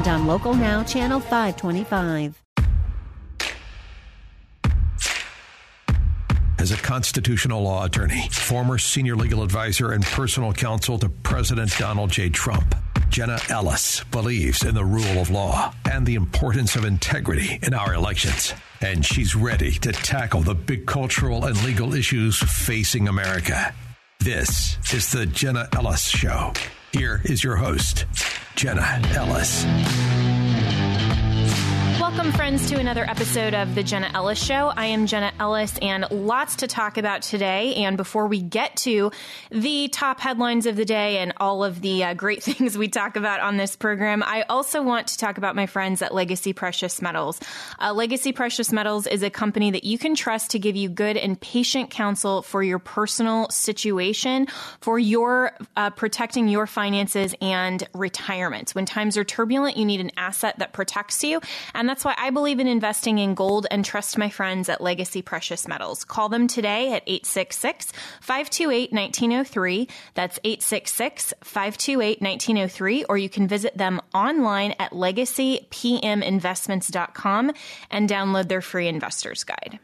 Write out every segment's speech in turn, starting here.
and on Local Now, Channel 525. As a constitutional law attorney, former senior legal advisor, and personal counsel to President Donald J. Trump, Jenna Ellis believes in the rule of law and the importance of integrity in our elections. And she's ready to tackle the big cultural and legal issues facing America. This is the Jenna Ellis Show. Here is your host, Jenna Ellis. Welcome, friends, to another episode of The Jenna Ellis Show. I am Jenna Ellis, and lots to talk about today. And before we get to the top headlines of the day and all of the uh, great things we talk about on this program, I also want to talk about my friends at Legacy Precious Metals. Uh, Legacy Precious Metals is a company that you can trust to give you good and patient counsel for your personal situation, for your uh, protecting your finances and retirement. When times are turbulent, you need an asset that protects you. And that's why I believe in investing in gold and trust my friends at Legacy Precious Metals. Call them today at 866 528 1903. That's 866 528 1903. Or you can visit them online at legacypminvestments.com and download their free investor's guide.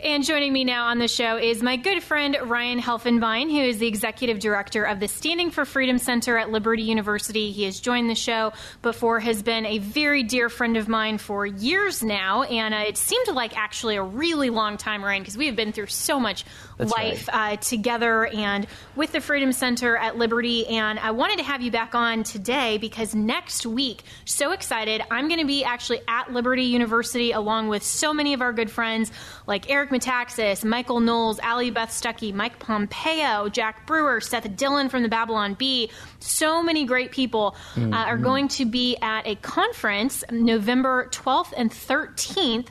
And joining me now on the show is my good friend Ryan Helfenbein, who is the executive director of the Standing for Freedom Center at Liberty University. He has joined the show before, has been a very dear friend of mine for years now, and uh, it seemed like actually a really long time, Ryan, because we have been through so much That's life right. uh, together and with the Freedom Center at Liberty. And I wanted to have you back on today because next week, so excited, I'm going to be actually at Liberty University along with so many of our good friends like Eric Metaxas, Michael Knowles, Allie Beth Stuckey, Mike Pompeo, Jack Brewer, Seth Dillon from the Babylon Bee. So many great people uh, are going to be at a conference November 12th and 13th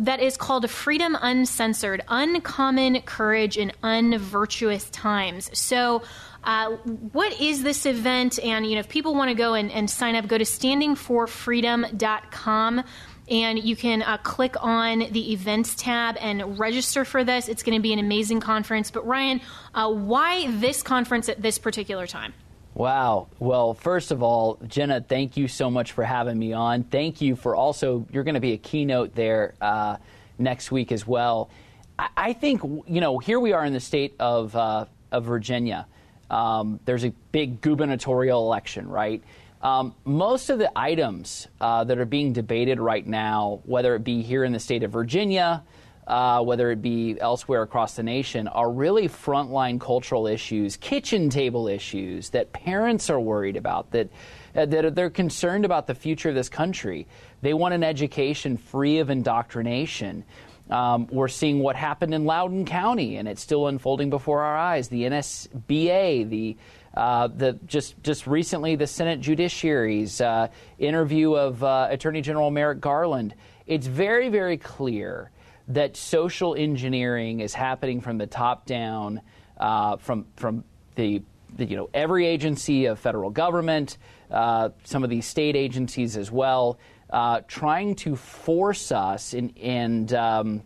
that is called Freedom Uncensored Uncommon Courage in Unvirtuous Times. So, uh, what is this event? And, you know, if people want to go and, and sign up, go to standingforfreedom.com and you can uh, click on the events tab and register for this. It's going to be an amazing conference. But, Ryan, uh, why this conference at this particular time? Wow. Well, first of all, Jenna, thank you so much for having me on. Thank you for also, you're going to be a keynote there uh, next week as well. I, I, think, you know, here we are in the state of, uh, of Virginia. Um, there's a big gubernatorial election, right? Um, most of the items uh, that are being debated right now, whether it be here in the state of Virginia, uh, whether it be elsewhere across the nation, are really frontline cultural issues, kitchen table issues that parents are worried about, that, uh, that they're concerned about the future of this country. They want an education free of indoctrination. Um, we're seeing what happened in Loudoun County, and it's still unfolding before our eyes. The NSBA, the uh, the just just recently the Senate Judiciary's uh, interview of uh, Attorney General Merrick Garland. It's very very clear that social engineering is happening from the top down, uh, from from the, the, you know every agency of federal government, uh, some of these state agencies as well, uh, trying to force us in, and. Um,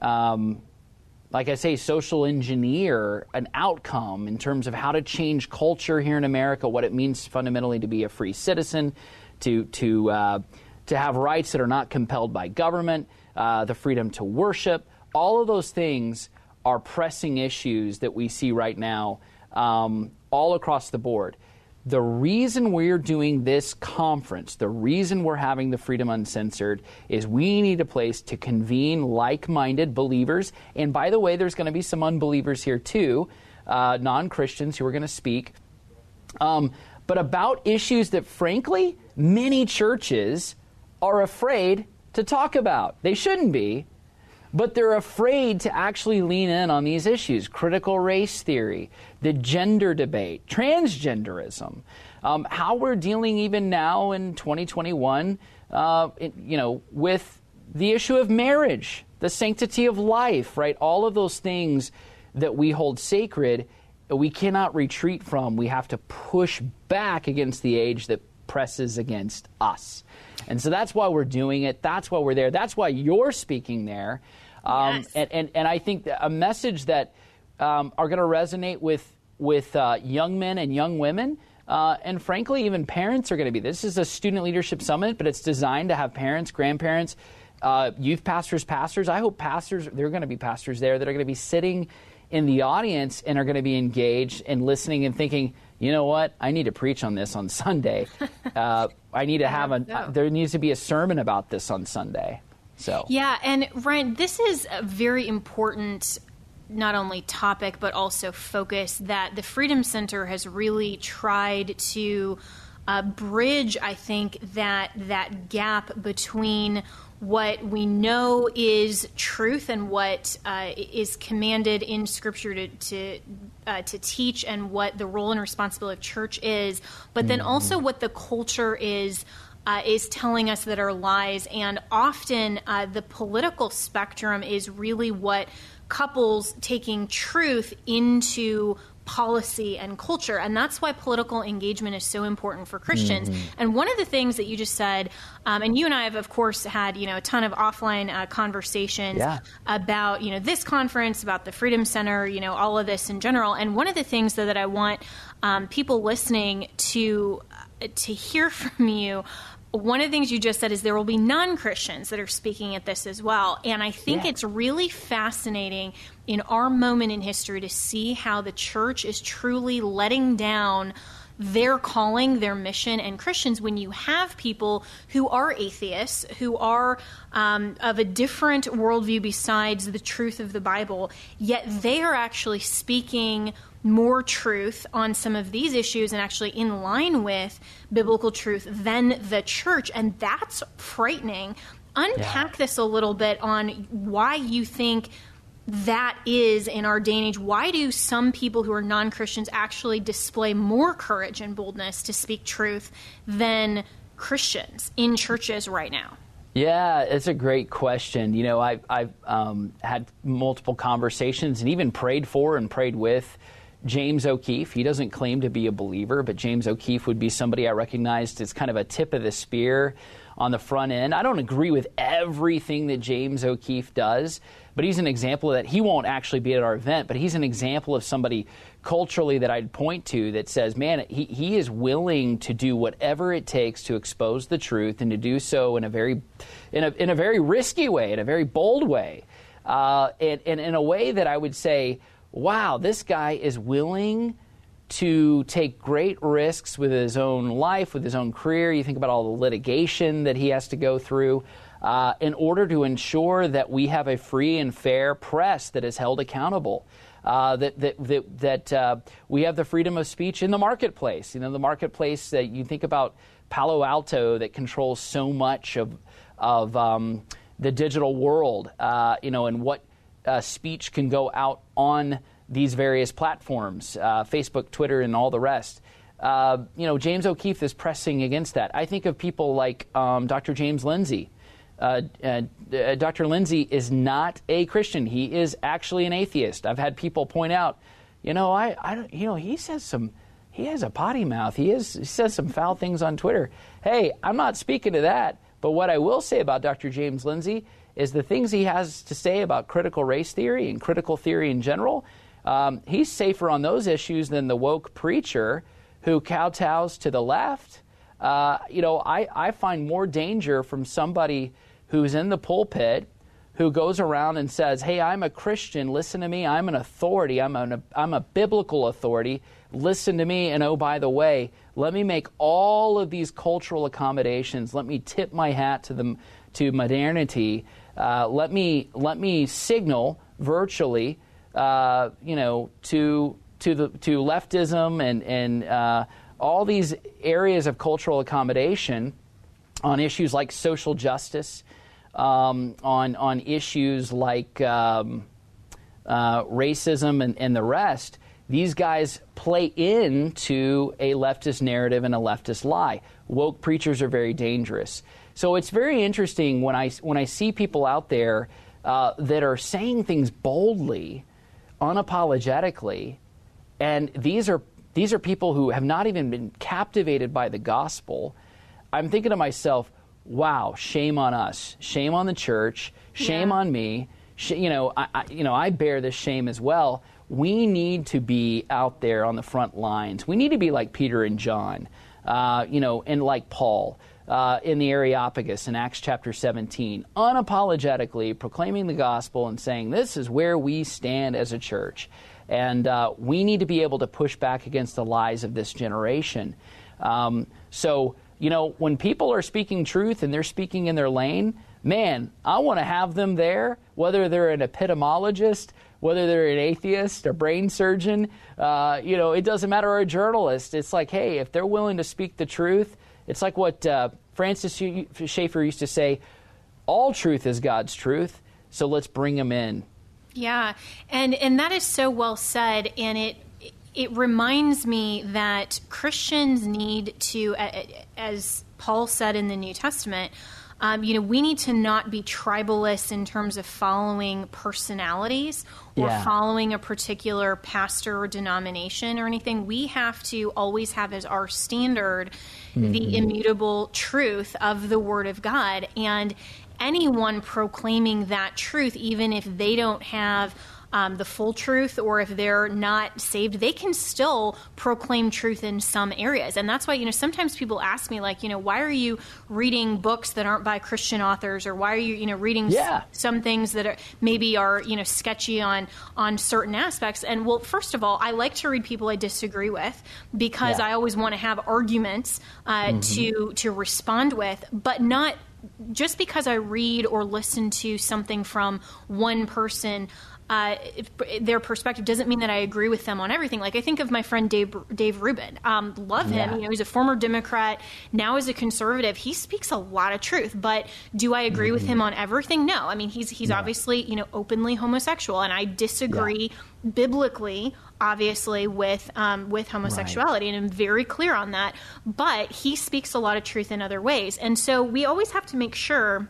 um, like I say, social engineer an outcome in terms of how to change culture here in America, what it means fundamentally to be a free citizen, to to uh, to have rights that are not compelled by government, uh, the freedom to worship. All of those things are pressing issues that we see right now um, all across the board. The reason we're doing this conference, the reason we're having the Freedom Uncensored, is we need a place to convene like minded believers. And by the way, there's going to be some unbelievers here too, uh, non Christians who are going to speak. Um, but about issues that, frankly, many churches are afraid to talk about. They shouldn't be, but they're afraid to actually lean in on these issues critical race theory, the gender debate, transgenderism, um, how we're dealing even now in 2021 uh, you know, with the issue of marriage, the sanctity of life, right? All of those things that we hold sacred, we cannot retreat from. We have to push back against the age that presses against us. And so that's why we're doing it. That's why we're there. That's why you're speaking there. Um, yes. and, and, and I think a message that um, are going to resonate with, with uh, young men and young women. Uh, and frankly, even parents are going to be. This is a student leadership summit, but it's designed to have parents, grandparents, uh, youth pastors, pastors. I hope pastors, there are going to be pastors there that are going to be sitting in the audience and are going to be engaged and listening and thinking, you know what, I need to preach on this on Sunday. Uh, I need to have a, there needs to be a sermon about this on Sunday. So yeah, and Ryan, this is a very important not only topic but also focus that the Freedom Center has really tried to uh, bridge. I think that that gap between what we know is truth and what uh, is commanded in Scripture to to, uh, to, teach, and what the role and responsibility of church is, but then mm-hmm. also what the culture is. Uh, is telling us that are lies, and often uh, the political spectrum is really what couples taking truth into policy and culture. And that's why political engagement is so important for Christians. Mm-hmm. And one of the things that you just said, um, and you and I have, of course, had you know a ton of offline uh, conversations yeah. about you know this conference, about the Freedom Center, you know all of this in general. And one of the things though, that I want um, people listening to uh, to hear from you one of the things you just said is there will be non Christians that are speaking at this as well. And I think yeah. it's really fascinating in our moment in history to see how the church is truly letting down their calling, their mission, and Christians when you have people who are atheists, who are um, of a different worldview besides the truth of the Bible, yet they are actually speaking more truth on some of these issues and actually in line with biblical truth than the church. And that's frightening. Unpack yeah. this a little bit on why you think that is in our day and age. Why do some people who are non Christians actually display more courage and boldness to speak truth than Christians in churches right now? Yeah, it's a great question. You know, I've, I've um, had multiple conversations and even prayed for and prayed with James O'Keefe. He doesn't claim to be a believer, but James O'Keefe would be somebody I recognized as kind of a tip of the spear on the front end. I don't agree with everything that James O'Keefe does, but he's an example of that he won't actually be at our event, but he's an example of somebody culturally that I'd point to that says, man, he, he is willing to do whatever it takes to expose the truth and to do so in a very, in a, in a very risky way, in a very bold way, uh, and, and in a way that I would say, wow, this guy is willing to take great risks with his own life, with his own career. You think about all the litigation that he has to go through uh, in order to ensure that we have a free and fair press that is held accountable. Uh, that that that, that uh, we have the freedom of speech in the marketplace. You know, the marketplace that you think about Palo Alto that controls so much of of um, the digital world. Uh, you know, and what uh, speech can go out on these various platforms, uh, Facebook, Twitter, and all the rest. Uh, you know, James O'Keefe is pressing against that. I think of people like um, Dr. James Lindsay. Uh, uh, uh Dr. Lindsay is not a Christian. He is actually an atheist. I've had people point out, you know, I, I you know, he says some, he has a potty mouth. He, is, he says some foul things on Twitter. Hey, I'm not speaking to that. But what I will say about Dr. James Lindsay is the things he has to say about critical race theory and critical theory in general. Um, he's safer on those issues than the woke preacher who kowtows to the left. Uh, you know, I, I find more danger from somebody who's in the pulpit who goes around and says, Hey, I'm a Christian, listen to me, I'm an authority, I'm, an, I'm a biblical authority, listen to me, and oh, by the way, let me make all of these cultural accommodations, let me tip my hat to, the, to modernity uh, let me let me signal virtually, uh, you know, to to the to leftism and and uh, all these areas of cultural accommodation on issues like social justice, um, on on issues like um, uh, racism and, and the rest. These guys play into a leftist narrative and a leftist lie. Woke preachers are very dangerous. So it's very interesting when I when I see people out there uh, that are saying things boldly, unapologetically, and these are these are people who have not even been captivated by the gospel. I'm thinking to myself, wow, shame on us, shame on the church, shame yeah. on me. Sh- you know, I, I, you know, I bear this shame as well. We need to be out there on the front lines. We need to be like Peter and John, uh, you know, and like Paul uh, in the Areopagus in Acts chapter 17, unapologetically proclaiming the gospel and saying, This is where we stand as a church. And uh, we need to be able to push back against the lies of this generation. Um, so, you know, when people are speaking truth and they're speaking in their lane, man, I want to have them there, whether they're an epitomologist, whether they're an atheist, a brain surgeon, uh, you know, it doesn't matter, or a journalist. It's like, hey, if they're willing to speak the truth, it's like what uh, Francis Schaeffer used to say all truth is God's truth, so let's bring them in. Yeah, and, and that is so well said, and it it reminds me that Christians need to, as Paul said in the New Testament, um, you know, we need to not be tribalists in terms of following personalities or yeah. following a particular pastor or denomination or anything. We have to always have as our standard mm-hmm. the immutable truth of the Word of God. And anyone proclaiming that truth, even if they don't have um, the full truth or if they're not saved, they can still proclaim truth in some areas. And that's why, you know, sometimes people ask me, like, you know, why are you reading books that aren't by Christian authors or why are you, you know, reading yeah. s- some things that are maybe are, you know, sketchy on, on certain aspects? And well, first of all, I like to read people I disagree with because yeah. I always want to have arguments uh, mm-hmm. to, to respond with, but not just because I read or listen to something from one person uh, their perspective doesn't mean that I agree with them on everything. Like I think of my friend Dave Dave Rubin. Um, love him. Yeah. You know, he's a former Democrat, now is a conservative. He speaks a lot of truth. But do I agree mm-hmm. with him on everything? No. I mean, he's he's yeah. obviously you know openly homosexual, and I disagree yeah. biblically obviously with um, with homosexuality, right. and I'm very clear on that. But he speaks a lot of truth in other ways, and so we always have to make sure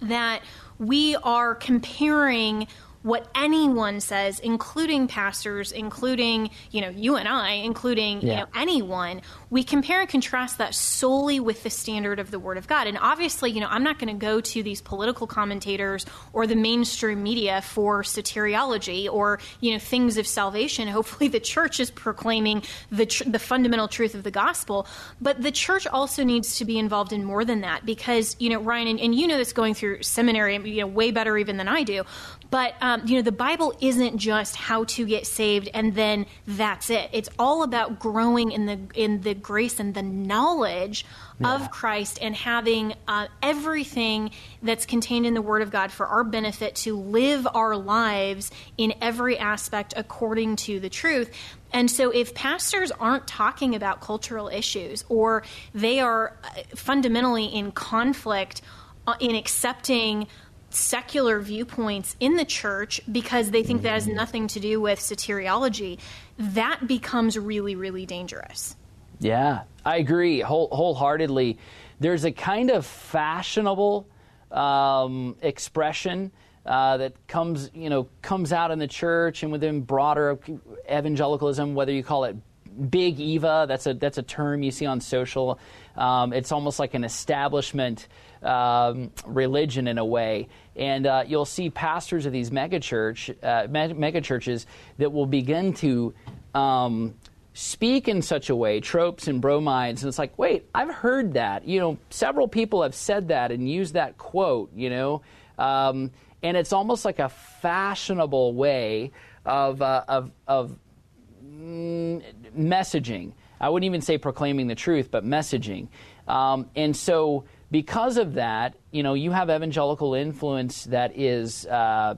that we are comparing what anyone says, including pastors, including you know you and I, including yeah. you know anyone, we compare and contrast that solely with the standard of the Word of God. And obviously, you know, I'm not going to go to these political commentators or the mainstream media for soteriology or you know things of salvation. Hopefully, the church is proclaiming the tr- the fundamental truth of the gospel, but the church also needs to be involved in more than that because you know Ryan and, and you know this going through seminary, you know, way better even than I do. But um, you know, the Bible isn't just how to get saved and then that's it. It's all about growing in the in the grace and the knowledge yeah. of Christ and having uh, everything that's contained in the Word of God for our benefit to live our lives in every aspect according to the truth. And so, if pastors aren't talking about cultural issues or they are uh, fundamentally in conflict uh, in accepting secular viewpoints in the church because they think that has mm-hmm. nothing to do with soteriology, that becomes really, really dangerous. Yeah, I agree whole, wholeheartedly. There's a kind of fashionable um, expression uh, that comes, you know, comes out in the church and within broader evangelicalism, whether you call it big Eva. That's a that's a term you see on social. Um, it's almost like an establishment um, religion in a way, and uh, you'll see pastors of these megachurch uh, megachurches that will begin to. Um, speak in such a way, tropes and bromides, and it's like, wait, I've heard that. You know, several people have said that and used that quote, you know, um, and it's almost like a fashionable way of, uh, of, of mm, messaging. I wouldn't even say proclaiming the truth, but messaging. Um, and so, because of that, you know, you have evangelical influence that is uh,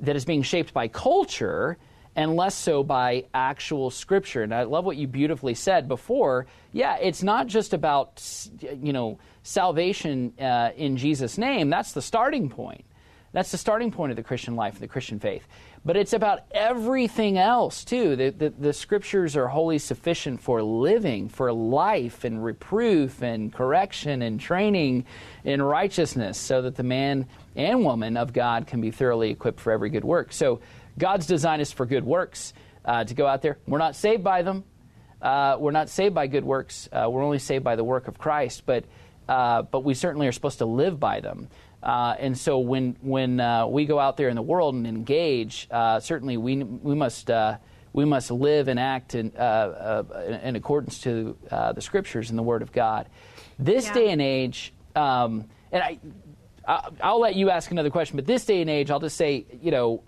that is being shaped by culture and less so by actual scripture. And I love what you beautifully said before. Yeah, it's not just about you know salvation uh, in Jesus' name. That's the starting point. That's the starting point of the Christian life, the Christian faith. But it's about everything else, too. The, the, the, scriptures are wholly sufficient for living, for life and reproof and correction and training in righteousness, so that the man and woman of God can be thoroughly equipped for every good work. So God's design is for good works uh, to go out there. We're not saved by them. Uh, we're not saved by good works. Uh, we're only saved by the work of Christ. But uh, but we certainly are supposed to live by them. Uh, and so when when uh, we go out there in the world and engage, uh, certainly we we must uh, we must live and act in, uh, in accordance to the scriptures and the Word of God. This yeah. day and age, um, and I. I'll let you ask another question, but this day and age, I'll just say, you know,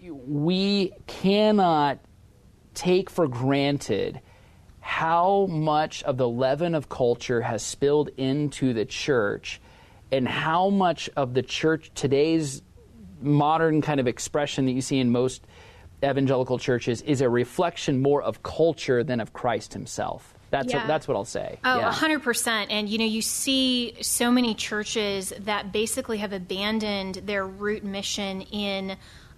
we cannot take for granted how much of the leaven of culture has spilled into the church and how much of the church today's modern kind of expression that you see in most evangelical churches is a reflection more of culture than of Christ himself. That's yeah. what, that's what I'll say. Oh, yeah. 100%. And you know, you see so many churches that basically have abandoned their root mission in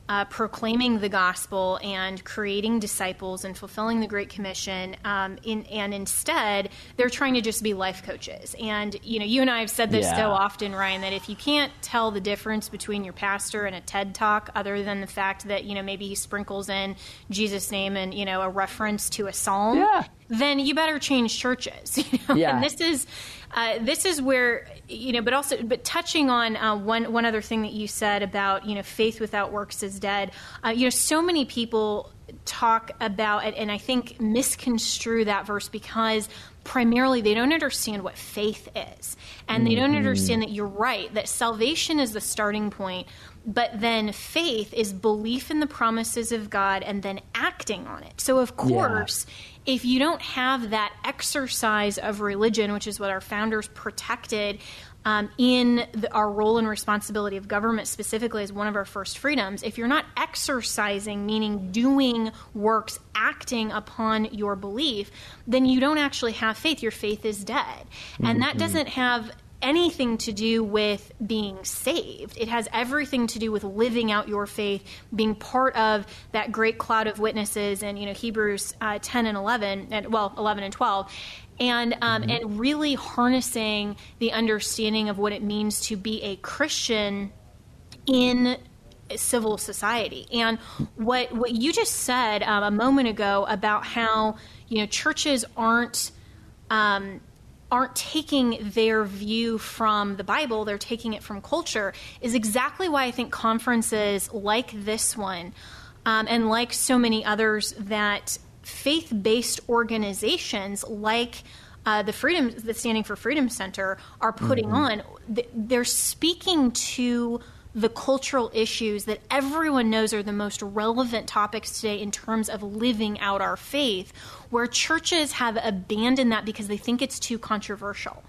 uh, proclaiming the gospel and creating disciples and fulfilling the Great Commission. Um, in, and instead, they're trying to just be life coaches. And, you know, you and I have said this yeah. so often, Ryan, that if you can't tell the difference between your pastor and a TED talk, other than the fact that, you know, maybe he sprinkles in Jesus' name and, you know, a reference to a psalm, yeah. then you better change churches. You know? Yeah. And this is, uh, this is where you know, but also, but touching on uh, one one other thing that you said about you know faith without works is dead. Uh, you know, so many people talk about it, and I think misconstrue that verse because primarily they don't understand what faith is, and they don't mm-hmm. understand that you're right that salvation is the starting point, but then faith is belief in the promises of God and then acting on it. So of course. Yeah if you don't have that exercise of religion, which is what our founders protected um, in the, our role and responsibility of government specifically as one of our first freedoms, if you're not exercising, meaning doing works, acting upon your belief, then you don't actually have faith. Your faith is dead. And mm-hmm. that doesn't have anything to do with being saved. It has everything to do with living out your faith, being part of that great cloud of witnesses, and you know Hebrews uh, 10 and 11, and well 11 and 12, and um, mm-hmm. and really harnessing the understanding of what it means to be a Christian in civil society. And what what you just said um, a moment ago about how you know churches aren't um, aren't taking their view from the Bible, they're taking it from culture, is exactly why I think conferences like this one um, and like so many others that faith based organizations like uh, the freedom the standing for freedom center are putting mm-hmm. on they're speaking to the cultural issues that everyone knows are the most relevant topics today in terms of living out our faith, where churches have abandoned that because they think it's too controversial.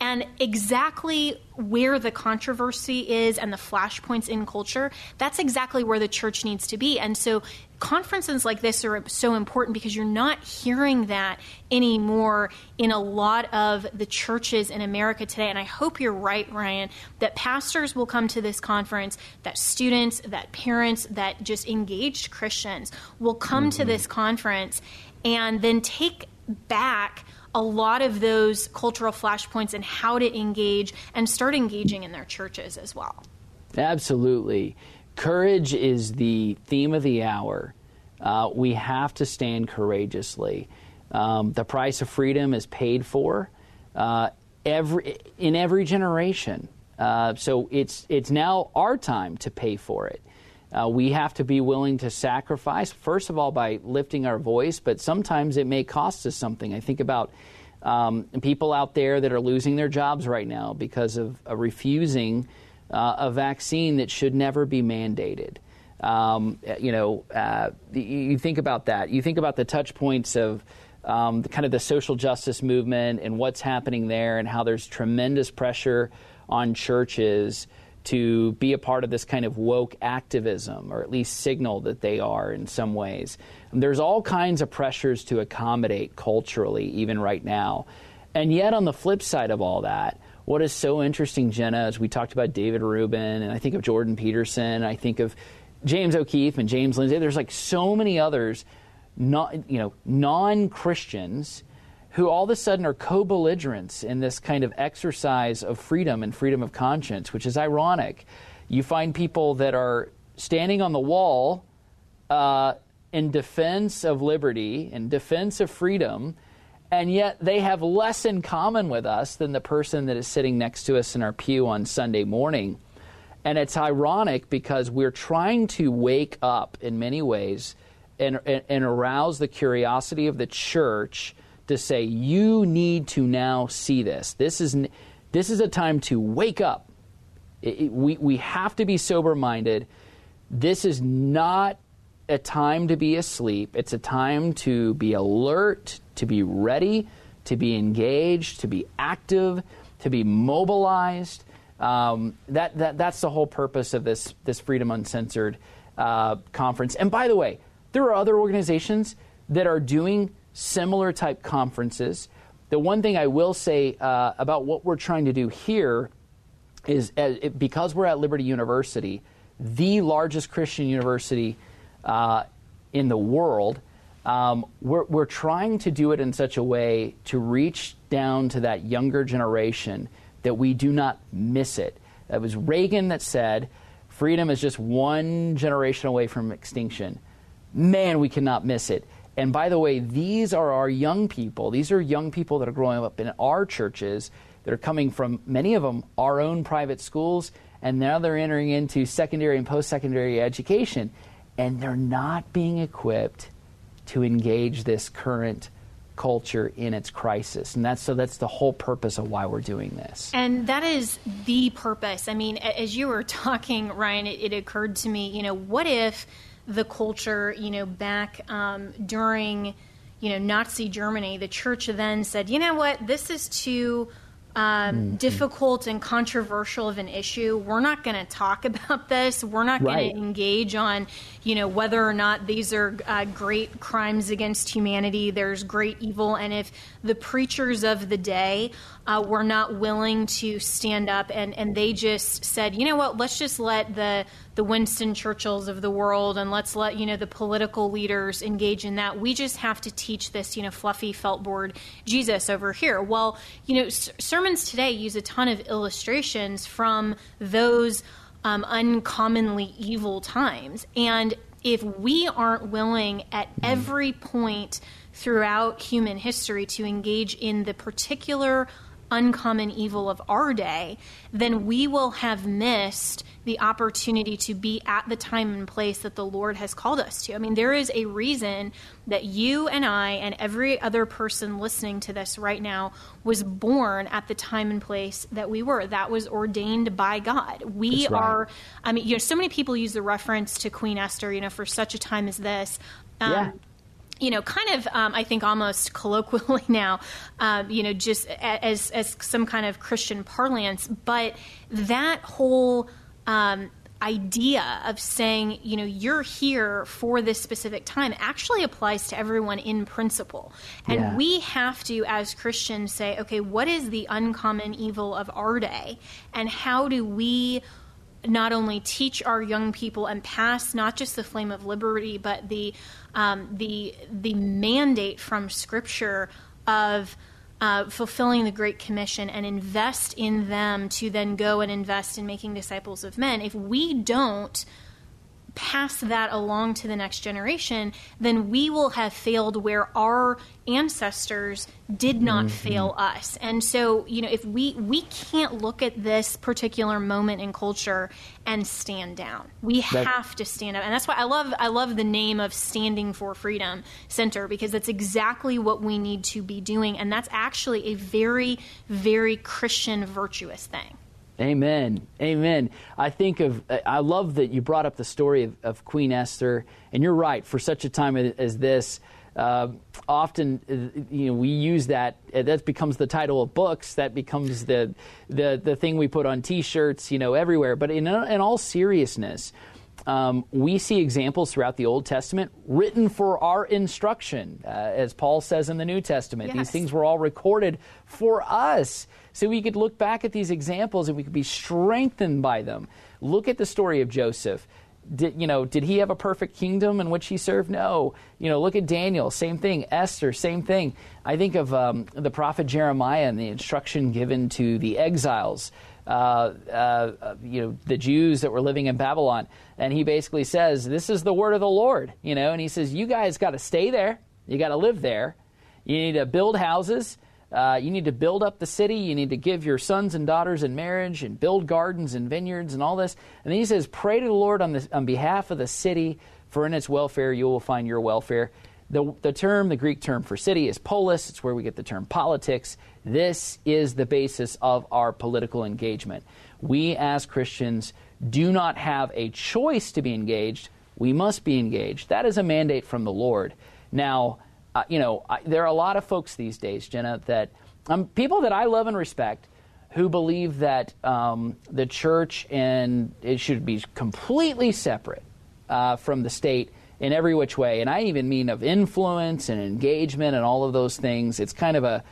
And exactly where the controversy is and the flashpoints in culture, that's exactly where the church needs to be. And so conferences like this are so important because you're not hearing that anymore in a lot of the churches in America today. And I hope you're right, Ryan, that pastors will come to this conference, that students, that parents, that just engaged Christians will come mm-hmm. to this conference and then take back a lot of those cultural flashpoints and how to engage and start engaging in their churches as well. Absolutely. Courage is the theme of the hour. Uh, we have to stand courageously. Um, the price of freedom is paid for uh, every in every generation. Uh, so it's it's now our time to pay for it. Uh, we have to be willing to sacrifice, first of all, by lifting our voice, but sometimes it may cost us something. I think about um, people out there that are losing their jobs right now because of refusing uh, a vaccine that should never be mandated. Um, you know, uh, you think about that. You think about the touch points of um, the, kind of the social justice movement and what's happening there, and how there's tremendous pressure on churches to be a part of this kind of woke activism, or at least signal that they are in some ways. And there's all kinds of pressures to accommodate culturally, even right now. And yet, on the flip side of all that, what is so interesting, Jenna, as we talked about David Rubin, and I think of Jordan Peterson, I think of James O'Keefe and James Lindsay. There's like so many others, not you know, non-Christians who all of a sudden are co-belligerents in this kind of exercise of freedom and freedom of conscience, which is ironic. You find people that are standing on the wall uh, in defense of liberty, in defense of freedom, and yet they have less in common with us than the person that is sitting next to us in our pew on Sunday morning. And it's ironic because we're trying to wake up in many ways and, and, and arouse the curiosity of the church to say, you need to now see this. This is, this is a time to wake up. It, it, we, we have to be sober minded. This is not a time to be asleep. It's a time to be alert, to be ready, to be engaged, to be active, to be mobilized. Um, that, that, that's the whole purpose of this, this Freedom Uncensored uh, conference. And by the way, there are other organizations that are doing similar type conferences. The one thing I will say uh, about what we're trying to do here is uh, it, because we're at Liberty University, the largest Christian university uh, in the world, um, we're, we're trying to do it in such a way to reach down to that younger generation that we do not miss it. It was Reagan that said, freedom is just one generation away from extinction. Man, we cannot miss it. And by the way, these are our young people. These are young people that are growing up in our churches that are coming from, many of them, our own private schools, and now they're entering into secondary and post secondary education. And they're not being equipped to engage this current culture in its crisis. And that's so that's the whole purpose of why we're doing this. And that is the purpose. I mean as you were talking ryan it, it occurred to me you know what if the culture you know back um, during you know nazi germany the church then said you know what this is too um, mm-hmm. difficult and controversial of an issue. We're not going to talk about this. We're not going right. to engage on, you know, whether or not these are uh, great crimes against humanity. There's great evil, and if the preachers of the day uh, were not willing to stand up and, and they just said, you know what, let's just let the the Winston Churchills of the world and let's let you know the political leaders engage in that. We just have to teach this you know fluffy felt board Jesus over here. Well, you know s- sermons today use a ton of illustrations from those um, uncommonly evil times, and if we aren't willing at every point throughout human history to engage in the particular uncommon evil of our day, then we will have missed the opportunity to be at the time and place that the Lord has called us to. I mean, there is a reason that you and I and every other person listening to this right now was born at the time and place that we were. That was ordained by God. We right. are, I mean, you know, so many people use the reference to Queen Esther, you know, for such a time as this. Um, yeah you know, kind of, um, I think almost colloquially now, um, you know, just as, as some kind of Christian parlance. But that whole um, idea of saying, you know, you're here for this specific time actually applies to everyone in principle. And yeah. we have to, as Christians, say, okay, what is the uncommon evil of our day? And how do we not only teach our young people and pass not just the flame of liberty, but the um, the the mandate from Scripture of uh, fulfilling the Great Commission and invest in them to then go and invest in making disciples of men. If we don't pass that along to the next generation, then we will have failed where our ancestors did not mm-hmm. fail us. And so, you know, if we we can't look at this particular moment in culture and stand down. We that, have to stand up. And that's why I love I love the name of Standing for Freedom Center because that's exactly what we need to be doing and that's actually a very very Christian virtuous thing. Amen. Amen. I think of, I love that you brought up the story of, of Queen Esther, and you're right, for such a time as this, uh, often uh, you know we use that uh, that becomes the title of books that becomes the the the thing we put on t-shirts you know everywhere but in in all seriousness um, we see examples throughout the Old Testament written for our instruction, uh, as Paul says in the New Testament. Yes. These things were all recorded for us. So we could look back at these examples and we could be strengthened by them. Look at the story of Joseph. Did, you know, did he have a perfect kingdom in which he served? No. You know, look at Daniel, same thing. Esther, same thing. I think of um, the prophet Jeremiah and the instruction given to the exiles. Uh, uh, you know, the Jews that were living in Babylon. And he basically says, This is the word of the Lord, you know, and he says, You guys got to stay there. You got to live there. You need to build houses. Uh, you need to build up the city. You need to give your sons and daughters in marriage and build gardens and vineyards and all this. And then he says, Pray to the Lord on, the, on behalf of the city, for in its welfare you will find your welfare. The, the term, the Greek term for city is polis. It's where we get the term politics. This is the basis of our political engagement. We, as Christians, do not have a choice to be engaged. We must be engaged. That is a mandate from the Lord. Now, uh, you know, I, there are a lot of folks these days, Jenna, that um, people that I love and respect who believe that um, the church and it should be completely separate uh, from the state in every which way. And I even mean of influence and engagement and all of those things. It's kind of a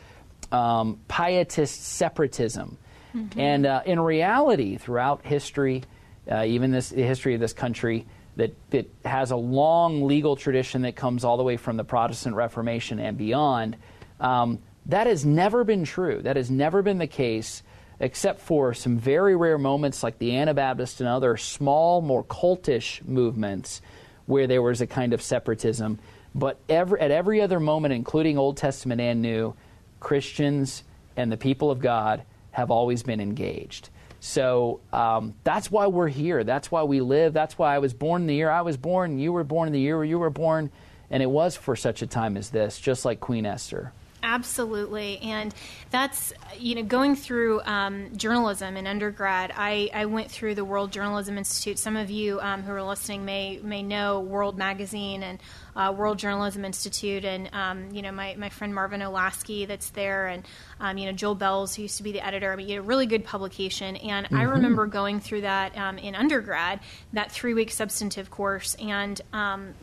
um, pietist separatism. Mm-hmm. And uh, in reality, throughout history, uh, even this, the history of this country, that, that has a long legal tradition that comes all the way from the Protestant Reformation and beyond, um, that has never been true. That has never been the case, except for some very rare moments like the Anabaptist and other small, more cultish movements where there was a kind of separatism. But every, at every other moment, including Old Testament and New, Christians and the people of God have always been engaged. So um, that's why we're here. That's why we live. That's why I was born in the year I was born. You were born in the year you were born. And it was for such a time as this, just like Queen Esther. Absolutely, and that's you know going through um, journalism in undergrad. I, I went through the World Journalism Institute. Some of you um, who are listening may may know World Magazine and uh, World Journalism Institute, and um, you know my, my friend Marvin Olasky that's there, and um, you know Joel Belz who used to be the editor. I mean, you know, really good publication. And mm-hmm. I remember going through that um, in undergrad, that three week substantive course, and um,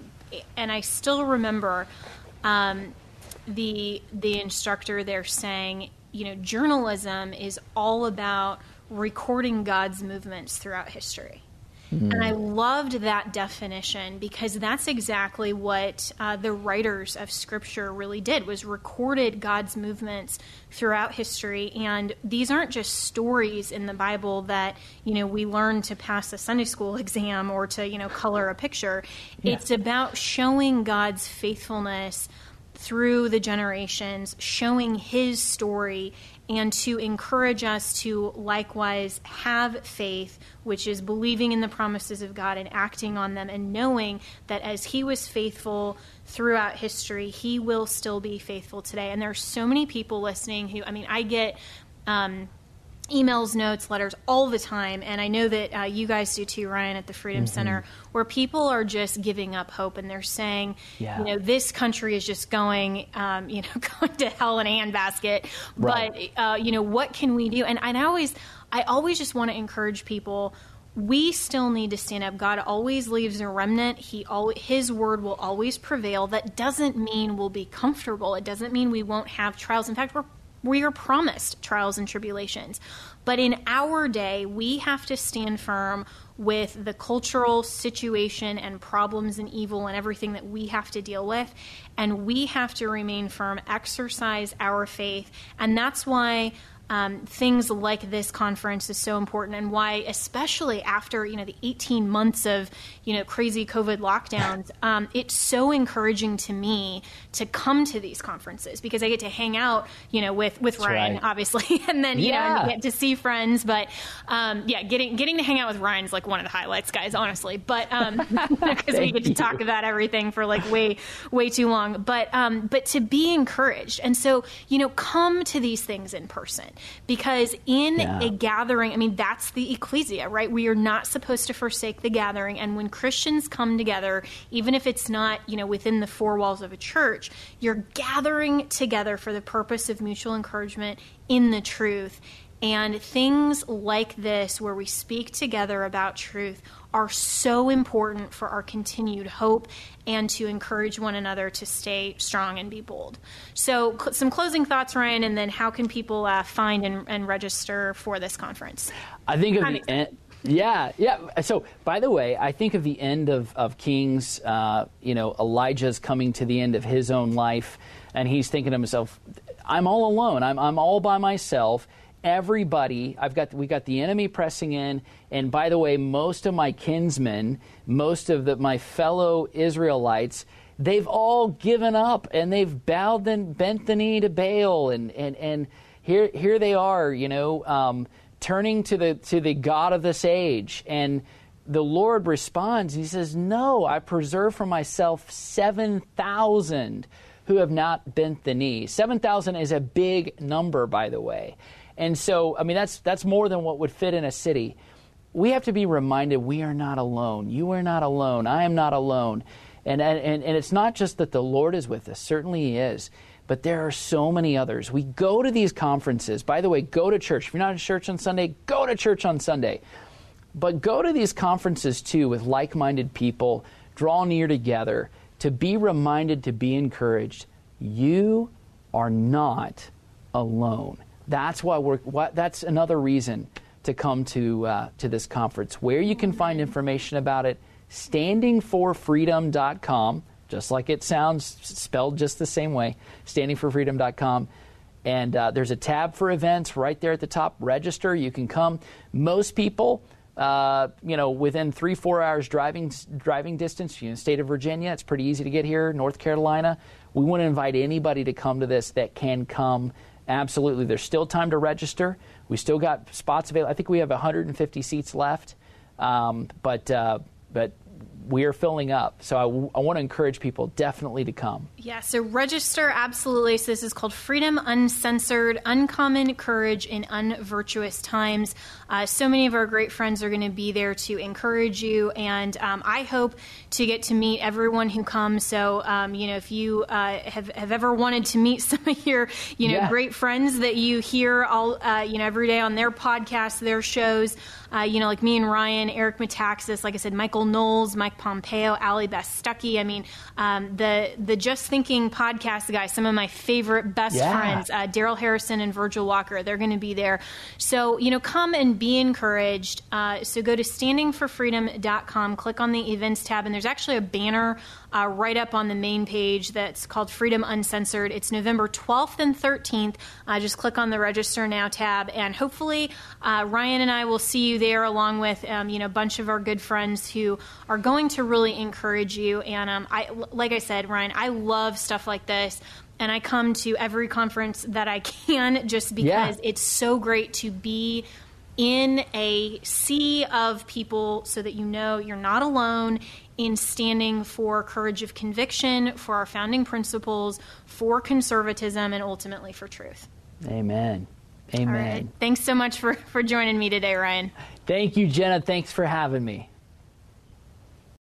and I still remember. The the instructor there saying, you know, journalism is all about recording God's movements throughout history. Mm. And I loved that definition because that's exactly what uh, the writers of Scripture really did was recorded God's movements throughout history. And these aren't just stories in the Bible that you know we learn to pass a Sunday school exam or to you know color a picture. Yeah. It's about showing God's faithfulness through the generations, showing his story, and to encourage us to likewise have faith, which is believing in the promises of God and acting on them, and knowing that as he was faithful throughout history, he will still be faithful today. And there are so many people listening who, I mean, I get. Um, emails, notes, letters all the time, and I know that uh, you guys do too, Ryan, at the Freedom mm-hmm. Center, where people are just giving up hope and they're saying, yeah. you know, this country is just going, um, you know, going to hell in a handbasket. Right. But uh, you know, what can we do? And, and I always, I always just want to encourage people. We still need to stand up. God always leaves a remnant. He always, His word will always prevail. That doesn't mean we'll be comfortable. It doesn't mean we won't have trials. In fact, we're we are promised trials and tribulations. But in our day, we have to stand firm with the cultural situation and problems and evil and everything that we have to deal with. And we have to remain firm, exercise our faith. And that's why um, things like this conference is so important and why especially after you know the 18 months of you know crazy covid lockdowns um, it's so encouraging to me to come to these conferences because i get to hang out you know with with That's ryan right. obviously and then you yeah. know get to see friends but um, yeah getting getting to hang out with ryan is like one of the highlights guys honestly but because um, we get to you. talk about everything for like way way too long but um, but to be encouraged and so you know come to these things in person because in yeah. a gathering, I mean, that's the ecclesia, right? We are not supposed to forsake the gathering. And when Christians come together, even if it's not, you know, within the four walls of a church, you're gathering together for the purpose of mutual encouragement in the truth. And things like this, where we speak together about truth, are so important for our continued hope and to encourage one another to stay strong and be bold. So, cl- some closing thoughts, Ryan, and then how can people uh, find and, and, register for this conference? I think of the end. Yeah, yeah. So, by the way, I think of the end of, of Kings, uh, you know, Elijah's coming to the end of his own life, and he's thinking to himself, I'm all alone. I'm, I'm all by myself everybody i've got we got the enemy pressing in and by the way most of my kinsmen most of the, my fellow israelites they've all given up and they've bowed and bent the knee to baal and and and here here they are you know um, turning to the to the god of this age. And the lord responds. He says no i preserve for myself 7000 who have not bent the knee. 7000 is a big number by the way and so, I mean, that's, that's more than what would fit in a city. We have to be reminded we are not alone. You are not alone. I am not alone. And, and, and it's not just that the Lord is with us, certainly He is, but there are so many others. We go to these conferences. By the way, go to church. If you're not in church on Sunday, go to church on Sunday. But go to these conferences too with like minded people, draw near together to be reminded, to be encouraged. You are not alone. That's why we're. What, that's another reason to come to uh, to this conference. Where you can find information about it, standingforfreedom.com, just like it sounds, spelled just the same way. Standingforfreedom.com. And uh, there's a tab for events right there at the top. Register. You can come. Most people, uh, you know, within three four hours driving driving distance. You know, state of Virginia, it's pretty easy to get here. North Carolina. We want to invite anybody to come to this that can come. Absolutely. There's still time to register. We still got spots available. I think we have 150 seats left. Um, but, uh, but we are filling up. So I, w- I want to encourage people definitely to come. Yeah, so register absolutely. So this is called Freedom Uncensored Uncommon Courage in Unvirtuous Times. Uh, so many of our great friends are going to be there to encourage you, and um, I hope to get to meet everyone who comes. So, um, you know, if you uh, have, have ever wanted to meet some of your, you know, yeah. great friends that you hear all, uh, you know, every day on their podcasts, their shows, uh, you know, like me and Ryan, Eric Metaxas, like I said, Michael Knowles, Mike Pompeo, Allie Beth Stuckey. I mean, um, the the Just Thinking podcast guys, some of my favorite best yeah. friends, uh, Darrell Harrison and Virgil Walker, they're going to be there. So, you know, come and be encouraged. Uh, so go to standingforfreedom.com, click on the events tab, and there's actually a banner uh, right up on the main page that's called Freedom Uncensored. It's November 12th and 13th. Uh, just click on the Register Now tab, and hopefully uh, Ryan and I will see you there along with um, you know a bunch of our good friends who are going to really encourage you. And um, I, like I said, Ryan, I love stuff like this and I come to every conference that I can just because yeah. it's so great to be in a sea of people so that you know you're not alone in standing for courage of conviction, for our founding principles, for conservatism, and ultimately for truth. Amen. Amen. Thanks so much for, for joining me today, Ryan. Thank you, Jenna. Thanks for having me.